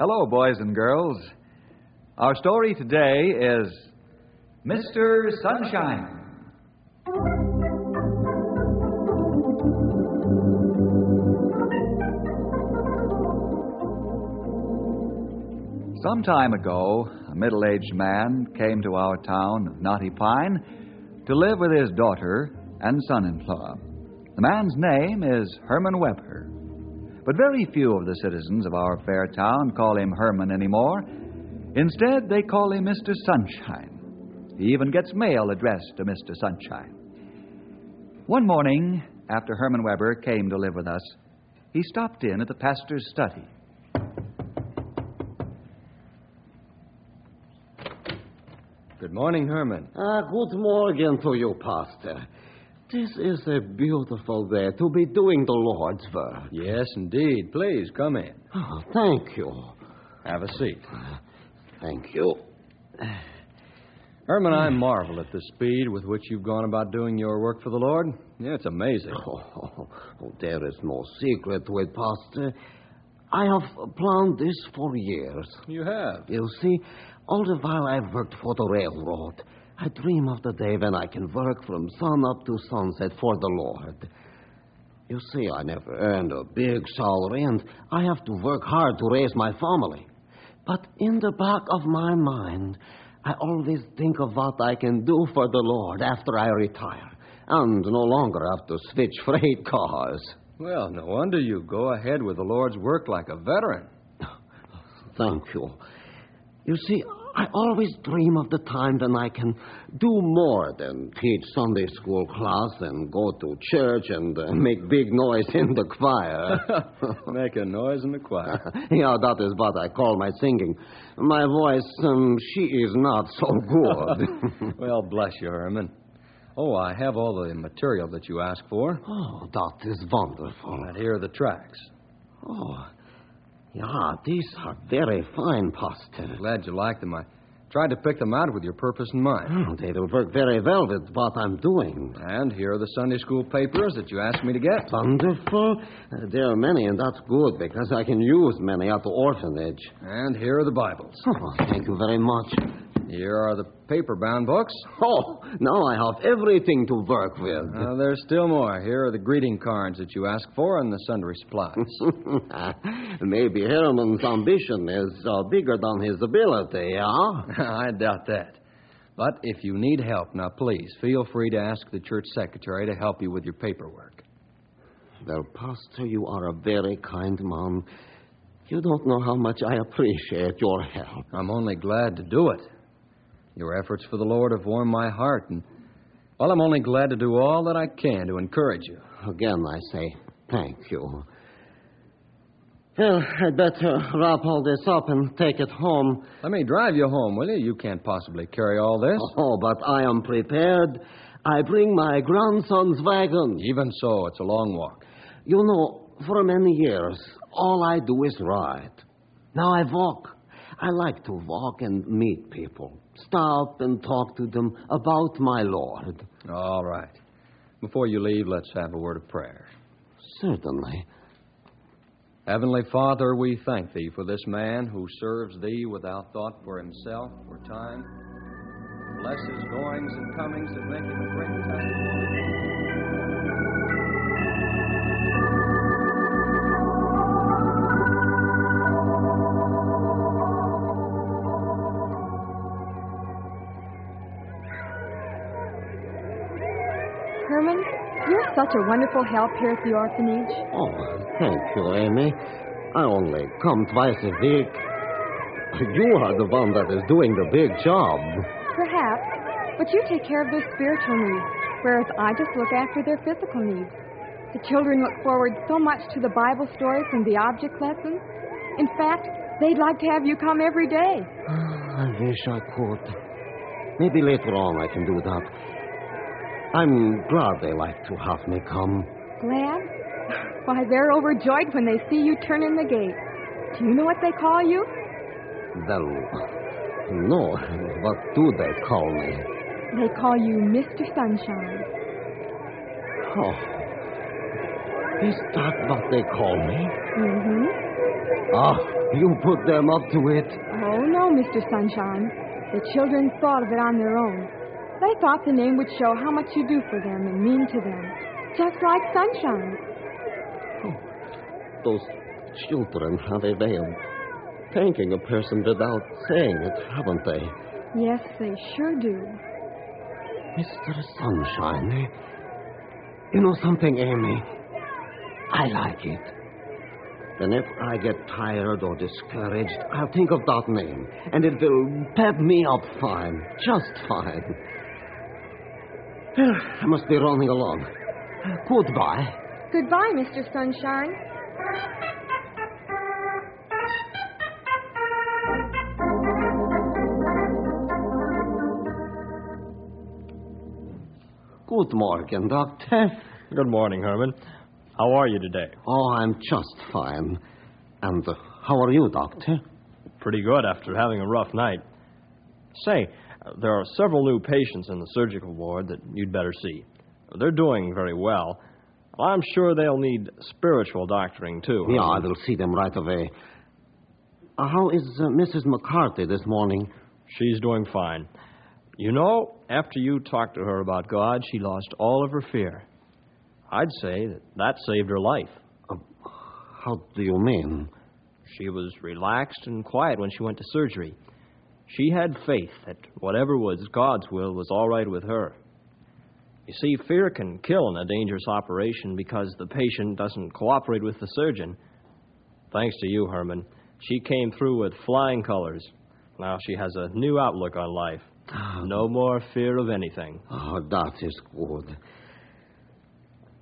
Hello, boys and girls. Our story today is Mr. Sunshine. Some time ago, a middle aged man came to our town of Knotty Pine to live with his daughter and son in law. The man's name is Herman Weber. But very few of the citizens of our fair town call him Herman anymore. Instead, they call him Mr. Sunshine. He even gets mail addressed to Mr. Sunshine. One morning, after Herman Weber came to live with us, he stopped in at the pastor's study. Good morning, Herman. Ah, good morning to you, Pastor. This is a beautiful day to be doing the Lord's work. Yes, indeed. Please come in. Oh, thank you. Have a seat. Uh, thank you. Herman, I marvel at the speed with which you've gone about doing your work for the Lord. Yeah, it's amazing. Oh, oh, there is no secret to it, Pastor. I have planned this for years. You have. You see, all the while I've worked for the railroad, I dream of the day when I can work from sun up to sunset for the Lord. You see, I never earned a big salary, and I have to work hard to raise my family. But in the back of my mind, I always think of what I can do for the Lord after I retire, and no longer have to switch freight cars. Well, no wonder you go ahead with the Lord's work like a veteran. Thank you. You see, I always dream of the time when I can do more than teach Sunday school class and go to church and uh, make big noise in the choir. Make a noise in the choir. yeah, that is what I call my singing. My voice, um, she is not so good. well, bless you, Herman. Oh, I have all the material that you asked for. oh, that is wonderful. And here are the tracts. Oh, yeah, these are very fine, Pastor. Glad you like them. I tried to pick them out with your purpose in mind. Oh, they will work very well with what I'm doing. And here are the Sunday school papers that you asked me to get. Wonderful. Uh, there are many, and that's good because I can use many at the orphanage. And here are the Bibles. Oh, thank you very much. Here are the paper bound books. Oh, now I have everything to work with. Uh, there's still more. Here are the greeting cards that you asked for and the sundry supplies. Maybe Herman's ambition is uh, bigger than his ability, yeah? I doubt that. But if you need help, now please feel free to ask the church secretary to help you with your paperwork. Well, Pastor, you are a very kind man. You don't know how much I appreciate your help. I'm only glad to do it. Your efforts for the Lord have warmed my heart, and, well, I'm only glad to do all that I can to encourage you. Again, I say thank you. Well, I'd better wrap all this up and take it home. Let me drive you home, will you? You can't possibly carry all this. Oh, but I am prepared. I bring my grandson's wagon. Even so, it's a long walk. You know, for many years, all I do is ride. Now I walk. I like to walk and meet people, stop and talk to them about my Lord. All right. Before you leave, let's have a word of prayer. Certainly. Heavenly Father, we thank Thee for this man who serves Thee without thought for himself or time. Bless his goings and comings and make him a great testimony. Such a wonderful help here at the orphanage. Oh, thank you, Amy. I only come twice a week. You are the one that is doing the big job. Perhaps, but you take care of their spiritual needs, whereas I just look after their physical needs. The children look forward so much to the Bible stories and the object lessons. In fact, they'd like to have you come every day. Ah, I wish I could. Maybe later on I can do that. I'm glad they like to have me come. Glad? Why, they're overjoyed when they see you turn in the gate. Do you know what they call you? Well, no. What do they call me? They call you Mr. Sunshine. Oh. Is that what they call me? Mm-hmm. Ah, you put them up to it. Oh, no, Mr. Sunshine. The children thought of it on their own. They thought the name would show how much you do for them and mean to them. Just like Sunshine. Those children have a way of thanking a person without saying it, haven't they? Yes, they sure do. Mr. Sunshine. eh? You know something, Amy? I like it. And if I get tired or discouraged, I'll think of that name, and it will pep me up fine, just fine. Well, I must be running along. Goodbye. Goodbye, Mr. Sunshine. Good morning, Doctor. Good morning, Herman. How are you today? Oh, I'm just fine. And uh, how are you, Doctor? Pretty good after having a rough night. Say, there are several new patients in the surgical ward that you'd better see. They're doing very well. I'm sure they'll need spiritual doctoring, too. Yeah, I will see them right away. Uh, how is uh, Mrs. McCarthy this morning? She's doing fine. You know, after you talked to her about God, she lost all of her fear. I'd say that that saved her life. How do you mean? She was relaxed and quiet when she went to surgery. She had faith that whatever was God's will was all right with her. You see, fear can kill in a dangerous operation because the patient doesn't cooperate with the surgeon. Thanks to you, Herman, she came through with flying colors. Now she has a new outlook on life. Ah. No more fear of anything. Oh, that is good.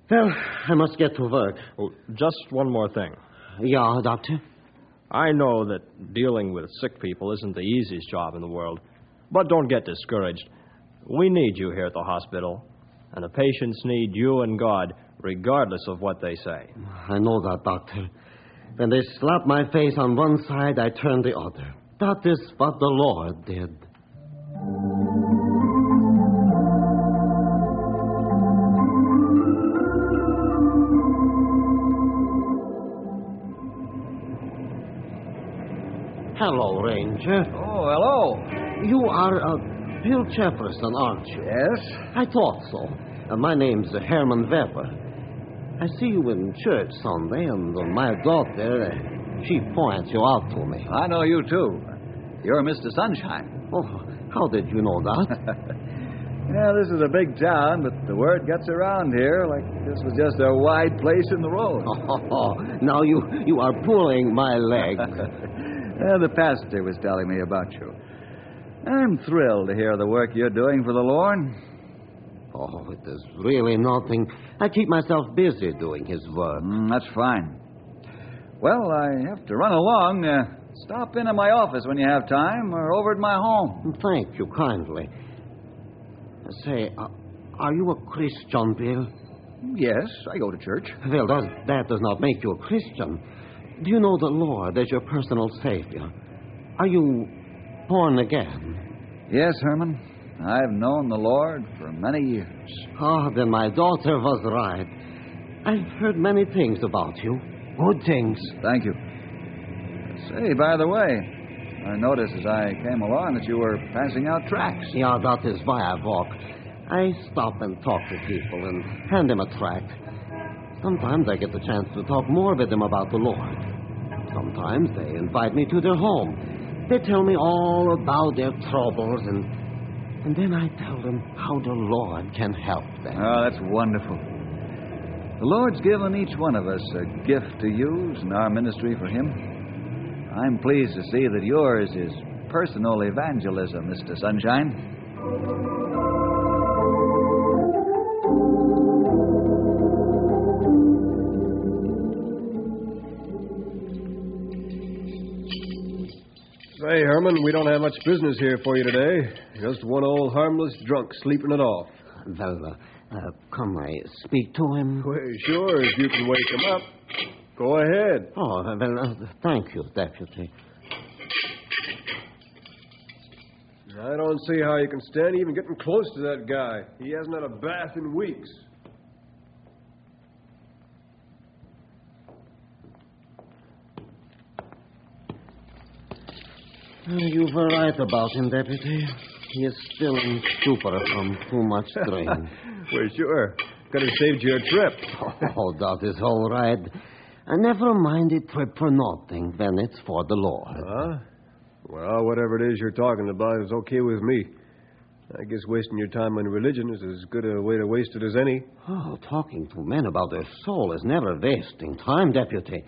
Well, I must get to work. Oh, just one more thing. Yeah, Doctor? I know that dealing with sick people isn't the easiest job in the world, but don't get discouraged. We need you here at the hospital, and the patients need you and God, regardless of what they say. I know that, Doctor. When they slap my face on one side, I turn the other. That is what the Lord did. Hello, Ranger. Oh, hello. You are uh, Bill Jefferson, aren't you? Yes? I thought so. Uh, my name's uh, Herman Weber. I see you in church Sunday, and uh, my daughter, uh, she points you out to me. I know you, too. You're Mr. Sunshine. Oh, how did you know that? Yeah, this is a big town, but the word gets around here like this was just a wide place in the road. oh, now you, you are pulling my leg. Uh, the pastor was telling me about you. I'm thrilled to hear the work you're doing for the Lord. oh, it is really nothing. I keep myself busy doing his work. Mm, that's fine. Well, I have to run along. Uh, stop in at my office when you have time, or over at my home. Thank you kindly. Say, uh, are you a Christian, Bill? Yes, I go to church. Well, does, that does not make you a Christian. Do you know the Lord as your personal Savior? Are you born again? Yes, Herman. I've known the Lord for many years. Oh, then my daughter was right. I've heard many things about you. Good things. Thank you. Say, by the way, I noticed as I came along that you were passing out tracts. Yeah, that is why I walk. I stop and talk to people and hand them a tract. Sometimes I get the chance to talk more with them about the Lord. Sometimes they invite me to their home. They tell me all about their troubles, and, and then I tell them how the Lord can help them. Oh, that's wonderful. The Lord's given each one of us a gift to use in our ministry for Him. I'm pleased to see that yours is personal evangelism, Mr. Sunshine. Say, Herman, we don't have much business here for you today. Just one old harmless drunk sleeping it off. Well, uh, uh, come, I speak to him. Well, sure, if you can wake him up. Go ahead. Oh, well, uh, thank you, Deputy. I don't see how you can stand even getting close to that guy. He hasn't had a bath in weeks. You were right about him, Deputy. He is still in stupor from too much drink. We're sure. Could have saved you a trip. oh, that is all right. I never mind a trip for nothing when it's for the Lord. Huh? Well, whatever it is you're talking about is okay with me. I guess wasting your time on religion is as good a way to waste it as any. Oh, talking to men about their soul is never wasting time, Deputy.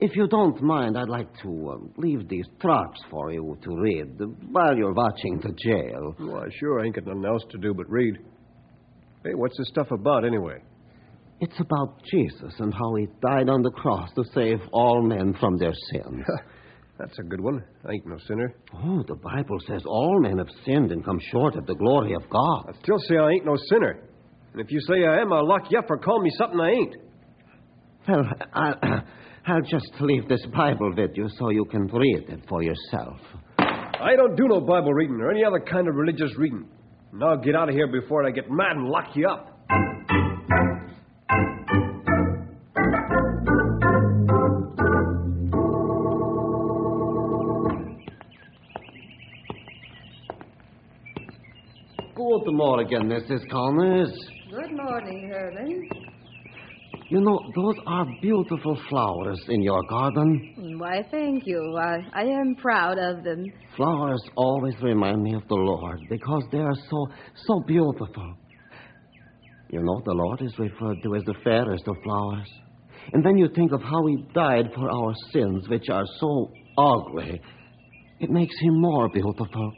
If you don't mind, I'd like to uh, leave these tracts for you to read while you're watching the jail. Why, sure, I ain't got nothing else to do but read. Hey, what's this stuff about, anyway? It's about Jesus and how he died on the cross to save all men from their sins. That's a good one. I ain't no sinner. oh, the Bible says all men have sinned and come short of the glory of God. I still say I ain't no sinner. And if you say I am, I'll lock you up for calling me something I ain't. Well, I'll, I'll just leave this Bible with you so you can read it for yourself. I don't do no Bible reading or any other kind of religious reading. Now get out of here before I get mad and lock you up. Good morning, again, Mrs. Connors. Good morning, Herman. You know, those are beautiful flowers in your garden. Why, thank you. I, I am proud of them. Flowers always remind me of the Lord because they are so, so beautiful. You know, the Lord is referred to as the fairest of flowers. And then you think of how He died for our sins, which are so ugly. It makes Him more beautiful.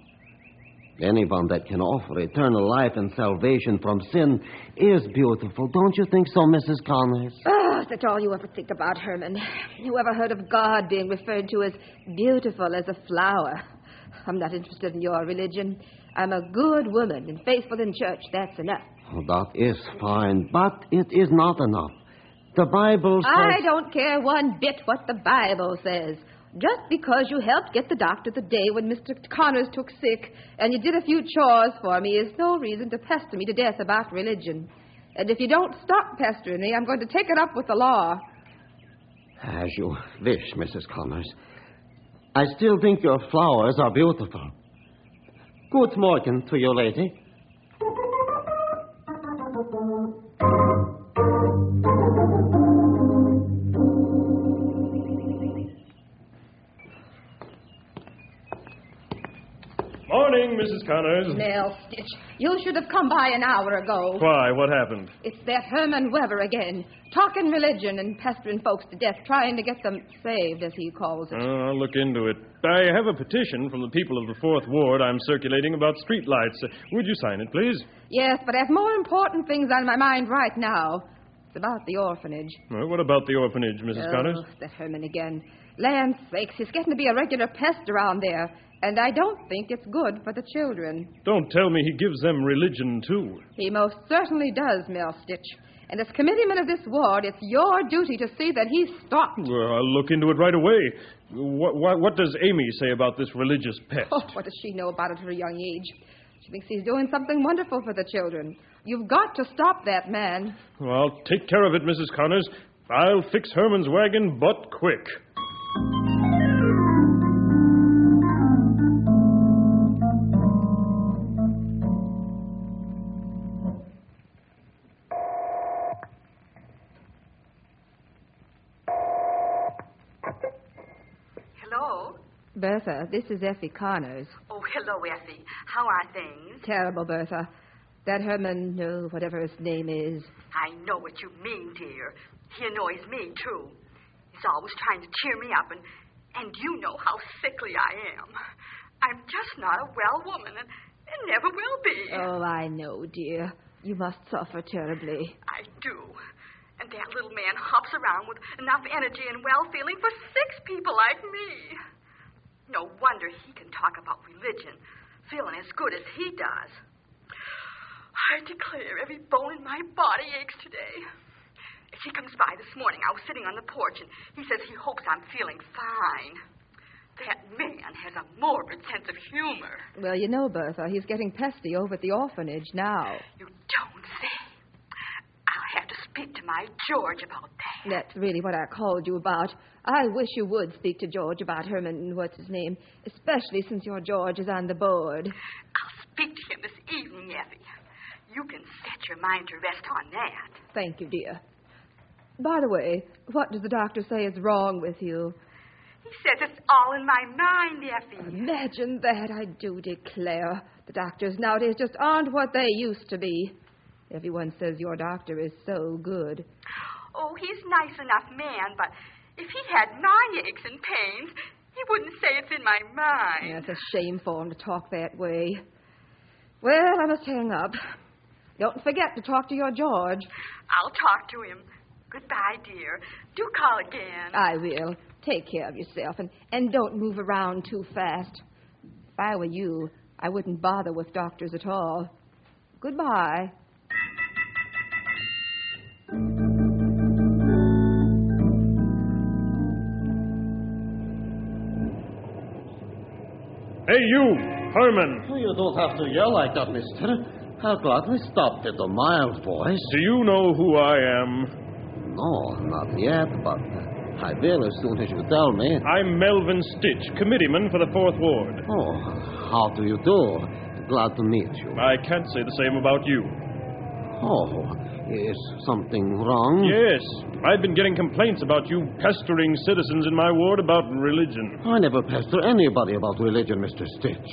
Anyone that can offer eternal life and salvation from sin is beautiful. Don't you think so, Mrs. Connors? Oh, is that all you ever think about, Herman? You ever heard of God being referred to as beautiful as a flower? I'm not interested in your religion. I'm a good woman and faithful in church. That's enough. Oh, that is fine, but it is not enough. The Bible says. I don't care one bit what the Bible says. Just because you helped get the doctor the day when Mr. Connors took sick and you did a few chores for me is no reason to pester me to death about religion. And if you don't stop pestering me, I'm going to take it up with the law. As you wish, Mrs. Connors. I still think your flowers are beautiful. Good morning to you, lady. Mrs. Connors. Mel Stitch, you should have come by an hour ago. Why? What happened? It's that Herman Weber again, talking religion and pestering folks to death, trying to get them saved, as he calls it. Oh, I'll look into it. I have a petition from the people of the Fourth Ward I'm circulating about street lights. Uh, Would you sign it, please? Yes, but I have more important things on my mind right now. It's about the orphanage. Well, what about the orphanage, Mrs. oh, Connors? that Herman again. Land sakes, he's getting to be a regular pest around there. And I don't think it's good for the children. Don't tell me he gives them religion, too. He most certainly does, Mel Stitch. And as committeeman of this ward, it's your duty to see that he's stopped. Well, I'll look into it right away. What, what, what does Amy say about this religious pest? Oh, what does she know about it at her young age? She thinks he's doing something wonderful for the children. You've got to stop that man. Well, I'll take care of it, Mrs. Connors. I'll fix Herman's wagon, but quick. Bertha, this is Effie Connors. Oh, hello, Effie. How are things? Terrible, Bertha. That Herman, no, whatever his name is. I know what you mean, dear. He annoys me, too. He's always trying to cheer me up, and, and you know how sickly I am. I'm just not a well woman, and, and never will be. Oh, I know, dear. You must suffer terribly. I do. And that little man hops around with enough energy and well feeling for six people like me. No wonder he can talk about religion, feeling as good as he does. I declare every bone in my body aches today. If he comes by this morning. I was sitting on the porch, and he says he hopes I'm feeling fine. That man has a morbid sense of humor. Well, you know, Bertha, he's getting pesty over at the orphanage now. You don't say. I'll have to speak to my George about that. That's really what I called you about. I wish you would speak to George about Herman, what's his name, especially since your George is on the board. I'll speak to him this evening, Effie. You can set your mind to rest on that. Thank you, dear. By the way, what does the doctor say is wrong with you? He says it's all in my mind, Effie. Imagine that, I do declare. The doctors nowadays just aren't what they used to be. Everyone says your doctor is so good. Oh, he's nice enough man, but if he had my aches and pains, he wouldn't say it's in my mind. That's a shame for him to talk that way. Well, I must hang up. Don't forget to talk to your George. I'll talk to him. Goodbye, dear. Do call again. I will. Take care of yourself and, and don't move around too fast. If I were you, I wouldn't bother with doctors at all. Goodbye. Hey, you, Herman. Oh, you don't have to yell like that, mister. I'll gladly stop at a mild voice. Do you know who I am? No, not yet, but uh, I will as soon as you tell me. I'm Melvin Stitch, committeeman for the Fourth Ward. Oh, how do you do? Glad to meet you. I can't say the same about you. Oh, is something wrong? Yes, I've been getting complaints about you pestering citizens in my ward about religion. I never pester anybody about religion, Mr. Stitch.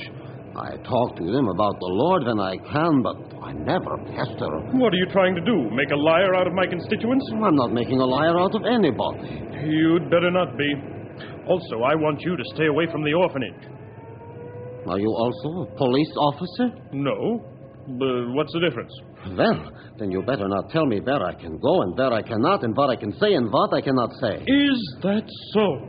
I talk to them about the Lord when I can, but I never pester. What are you trying to do? Make a liar out of my constituents? I'm not making a liar out of anybody. You'd better not be. Also, I want you to stay away from the orphanage. Are you also a police officer? No. But what's the difference? Well, then you better not tell me where I can go and where I cannot and what I can say and what I cannot say. Is that so?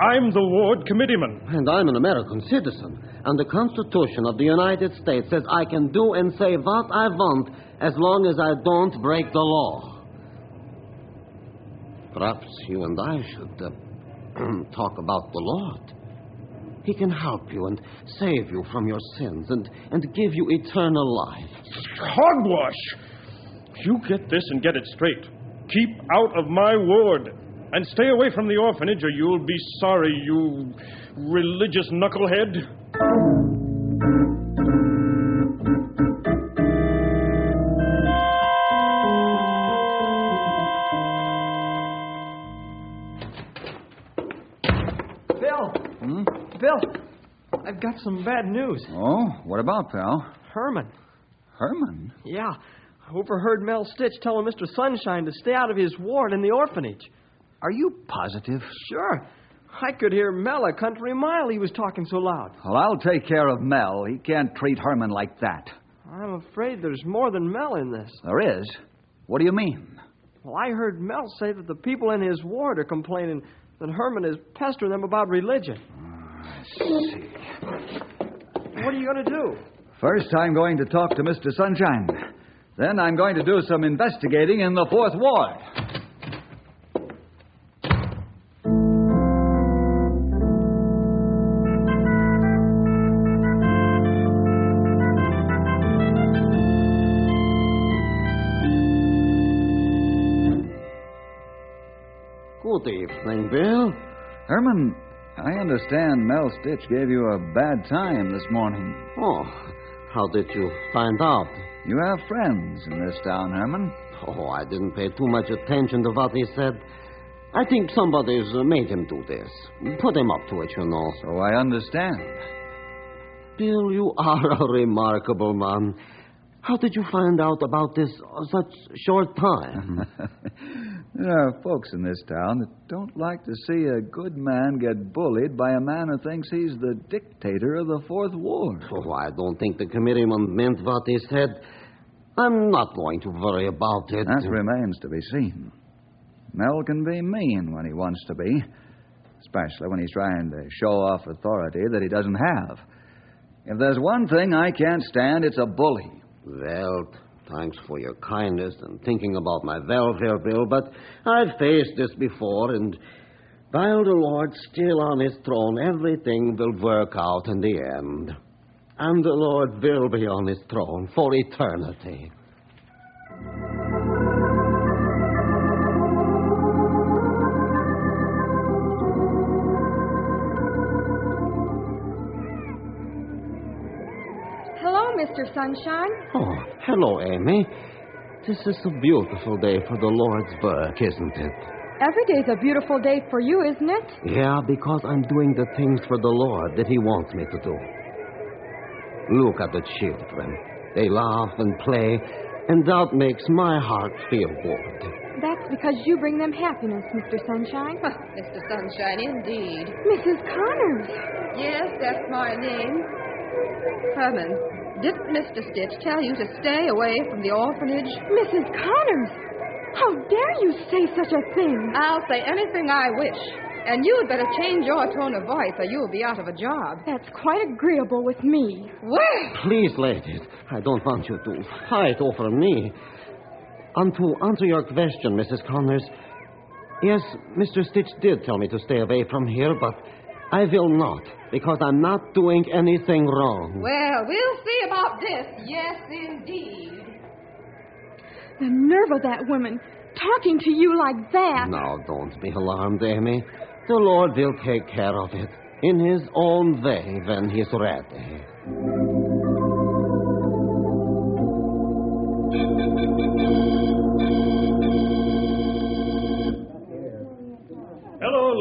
I'm the ward committeeman. And I'm an American citizen. And the Constitution of the United States says I can do and say what I want as long as I don't break the law. Perhaps you and I should uh, talk about the Lord. He can help you and save you from your sins and, and give you eternal life. Hogwash! You get this and get it straight. Keep out of my ward. And stay away from the orphanage, or you'll be sorry, you religious knucklehead. I've got some bad news. Oh, what about, pal? Herman. Herman? Yeah. I overheard Mel Stitch telling Mr. Sunshine to stay out of his ward in the orphanage. Are you positive? Sure. I could hear Mel a country mile. He was talking so loud. Well, I'll take care of Mel. He can't treat Herman like that. I'm afraid there's more than Mel in this. There is? What do you mean? Well, I heard Mel say that the people in his ward are complaining that Herman is pestering them about religion. Ah. See. What are you going to do? First, I'm going to talk to Mr. Sunshine. Then I'm going to do some investigating in the Fourth Ward. Good evening, Bill. Herman, I understand Mel Stitch gave you a bad time this morning. Oh, how did you find out? You have friends in this town, Herman. Oh, I didn't pay too much attention to what he said. I think somebody's made him do this. Put him up to it, you know. So I understand. Bill, you are a remarkable man. How did you find out about this uh, such short time? there are folks in this town that don't like to see a good man get bullied by a man who thinks he's the dictator of the Fourth Ward. Oh, I don't think the committeeman meant what he said. I'm not going to worry about it. That remains to be seen. Mel can be mean when he wants to be, especially when he's trying to show off authority that he doesn't have. If there's one thing I can't stand, it's a bully. Well, thanks for your kindness and thinking about my welfare, Bill, but I've faced this before, and while the Lord's still on his throne, everything will work out in the end. And the Lord will be on his throne for eternity. Mr. Sunshine. Oh, hello, Amy. This is a beautiful day for the Lord's work, isn't it? Every day's a beautiful day for you, isn't it? Yeah, because I'm doing the things for the Lord that He wants me to do. Look at the children. They laugh and play, and that makes my heart feel good. That's because you bring them happiness, Mr. Sunshine. Mr. Sunshine, indeed. Mrs. Connors. Yes, that's my name. Herman, didn't Mr. Stitch tell you to stay away from the orphanage? Mrs. Connors! How dare you say such a thing? I'll say anything I wish. And you'd better change your tone of voice or you'll be out of a job. That's quite agreeable with me. Well, Please, ladies, I don't want you to fight over me. And to answer your question, Mrs. Connors, yes, Mr. Stitch did tell me to stay away from here, but I will not, because I'm not doing anything wrong. well, we'll see about this. Yes, indeed. The nerve of that woman talking to you like that. Now, don't be alarmed, Amy. The Lord will take care of it in His own way when He's ready.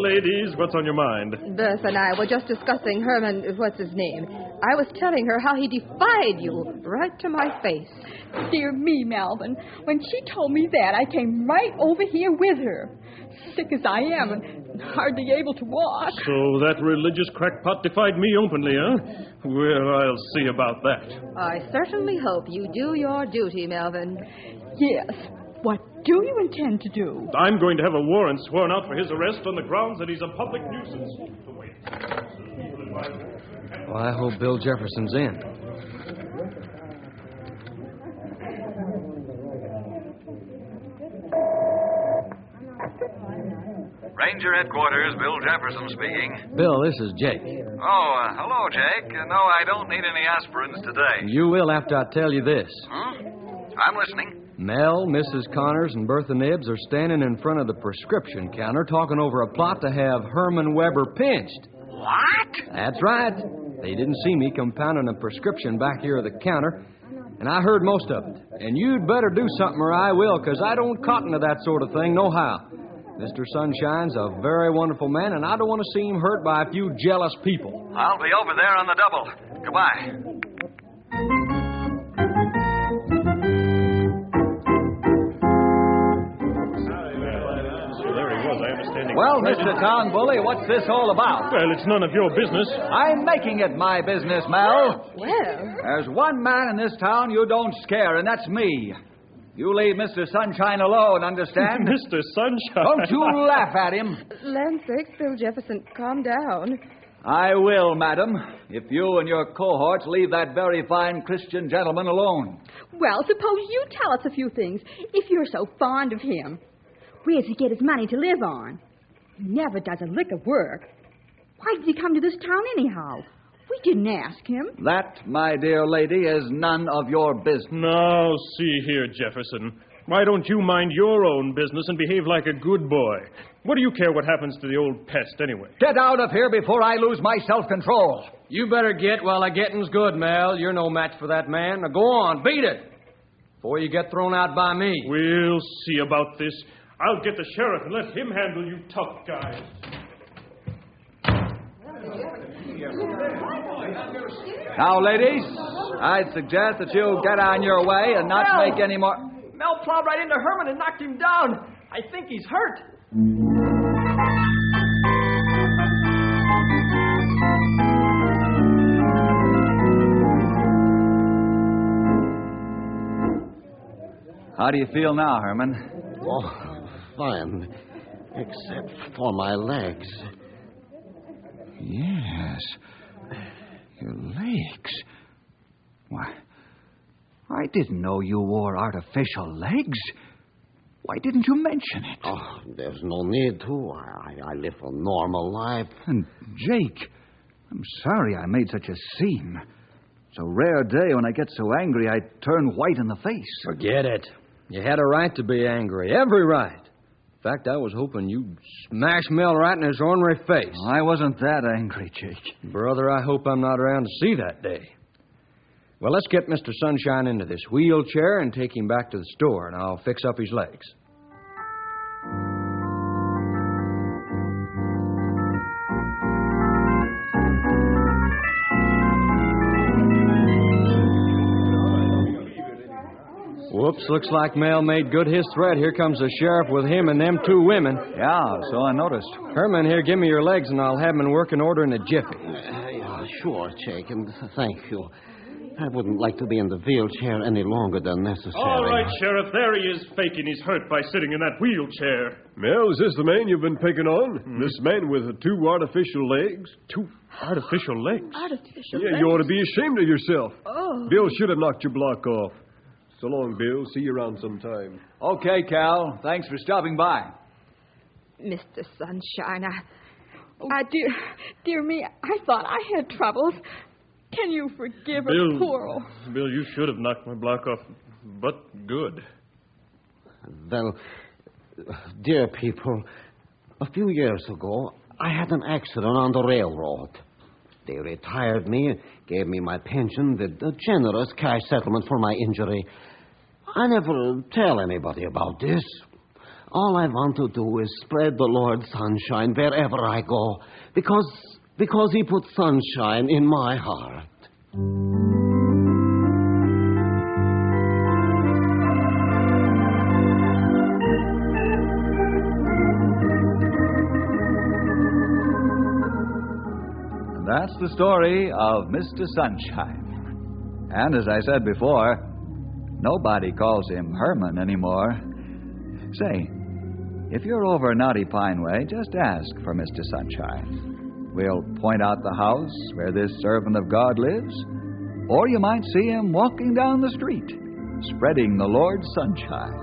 Ladies. What's on your mind? Bertha and I were just discussing Herman, what's his name? I was telling her how he defied you right to my face. Dear me, Melvin. When she told me that, I came right over here with her. Sick as I am and hardly able to walk. So that religious crackpot defied me openly, huh? Well, I'll see about that. I certainly hope you do your duty, Melvin. Yes. What do you intend to do? I'm going to have a warrant sworn out for his arrest on the grounds that he's a public nuisance. Well, I hope Bill Jefferson's in. Ranger headquarters, Bill Jefferson speaking. Bill, this is Jake. Oh, uh, hello, Jake. Uh, no, I don't need any aspirins today. You will after I tell you this. Hmm? I'm listening. Mel, Mrs. Connors, and Bertha Nibbs are standing in front of the prescription counter talking over a plot to have Herman Weber pinched. What? That's right. They didn't see me compounding a prescription back here at the counter, and I heard most of it. And you'd better do something or I will, 'cause I don't cotton to that sort of thing, no how. Mr. Sunshine's a very wonderful man, and I don't want to see him hurt by a few jealous people. I'll be over there on the double. Goodbye. Well, Mr. Town Bully, what's this all about? Well, it's none of your business. I'm making it my business, Mel. Well, There's one man in this town you don't scare, and that's me. You leave Mr. Sunshine alone, understand? Mr. Sunshine. Don't you laugh at him. land sakes, Bill Jefferson, calm down. I will, madam, if you and your cohorts leave that very fine Christian gentleman alone. Well, suppose you tell us a few things, if you're so fond of him. Where does he get his money to live on? He never does a lick of work. Why did he come to this town anyhow? We didn't ask him. That, my dear lady, is none of your business. Now, see here, Jefferson. Why don't you mind your own business and behave like a good boy? What do you care what happens to the old pest, anyway? Get out of here before I lose my self control. You better get while the getting's good, Mel. You're no match for that man. Now go on, beat it. Before you get thrown out by me. We'll see about this. I'll get the sheriff and let him handle you tough guys. Now, ladies, I'd suggest that you get on your way and not Mel! make any more. Mel plowed right into Herman and knocked him down. I think he's hurt. How do you feel now, Herman? Oh, fine. Except for my legs. Yes. Your legs. Why, I didn't know you wore artificial legs. Why didn't you mention it? Oh, there's no need to. I, I live a normal life. And Jake, I'm sorry I made such a scene. It's a rare day when I get so angry I turn white in the face. Forget it. You had a right to be angry. Every right. In fact, I was hoping you'd smash Mel right in his ornery face. I wasn't that angry, Jake. Brother, I hope I'm not around to see that day. Well, let's get Mr. Sunshine into this wheelchair and take him back to the store, and I'll fix up his legs. Whoops, looks like Mel made good his threat. Here comes the sheriff with him and them two women. Yeah, so I noticed. Herman, here, give me your legs and I'll have them in working order in a jiffy. Uh, yeah, sure, Jake, and thank you. I wouldn't like to be in the wheelchair any longer than necessary. All right, Sheriff, there he is faking he's hurt by sitting in that wheelchair. Mel, is this the man you've been picking on? This man with the two artificial legs? Two artificial legs? Artificial legs. Yeah, you ought to be ashamed of yourself. Oh. Bill should have knocked your block off. So long, Bill. See you around sometime. Okay, Cal. Thanks for stopping by. Mr. Sunshine, I. Ah, dear, dear me, I thought I had troubles. Can you forgive us, Bill, poor old... Bill, you should have knocked my block off, but good. Well, dear people, a few years ago, I had an accident on the railroad. They retired me, gave me my pension with a generous cash settlement for my injury. I never tell anybody about this. All I want to do is spread the Lord's sunshine wherever I go, because because He put sunshine in my heart. And that's the story of Mr. Sunshine. And as I said before, nobody calls him Herman anymore. Say, if you're over Knotty Pine Way, just ask for Mr. Sunshine. We'll point out the house where this servant of God lives, or you might see him walking down the street, spreading the Lord's sunshine.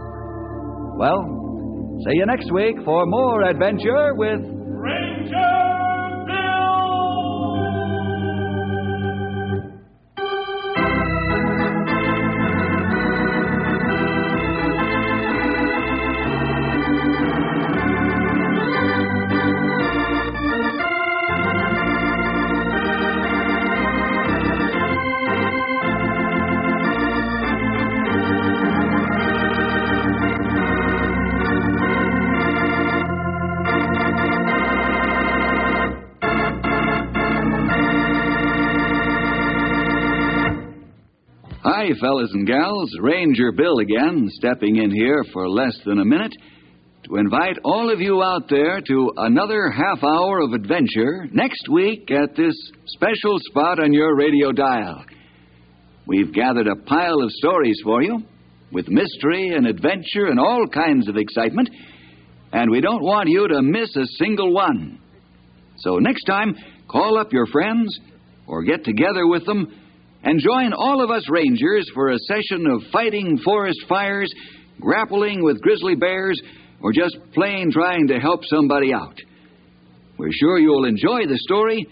Well, see you next week for more adventure with Ranger Hi, fellas and gals. Ranger Bill again, stepping in here for less than a minute to invite all of you out there to another half hour of adventure next week at this special spot on your radio dial. We've gathered a pile of stories for you with mystery and adventure and all kinds of excitement, and we don't want you to miss a single one. So next time, call up your friends or get together with them and join all of us Rangers for a session of fighting forest fires, grappling with grizzly bears, or just plain trying to help somebody out. We're sure you'll enjoy the story,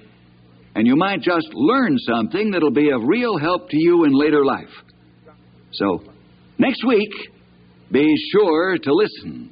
and you might just learn something that'll be of real help to you in later life. So, next week, be sure to listen.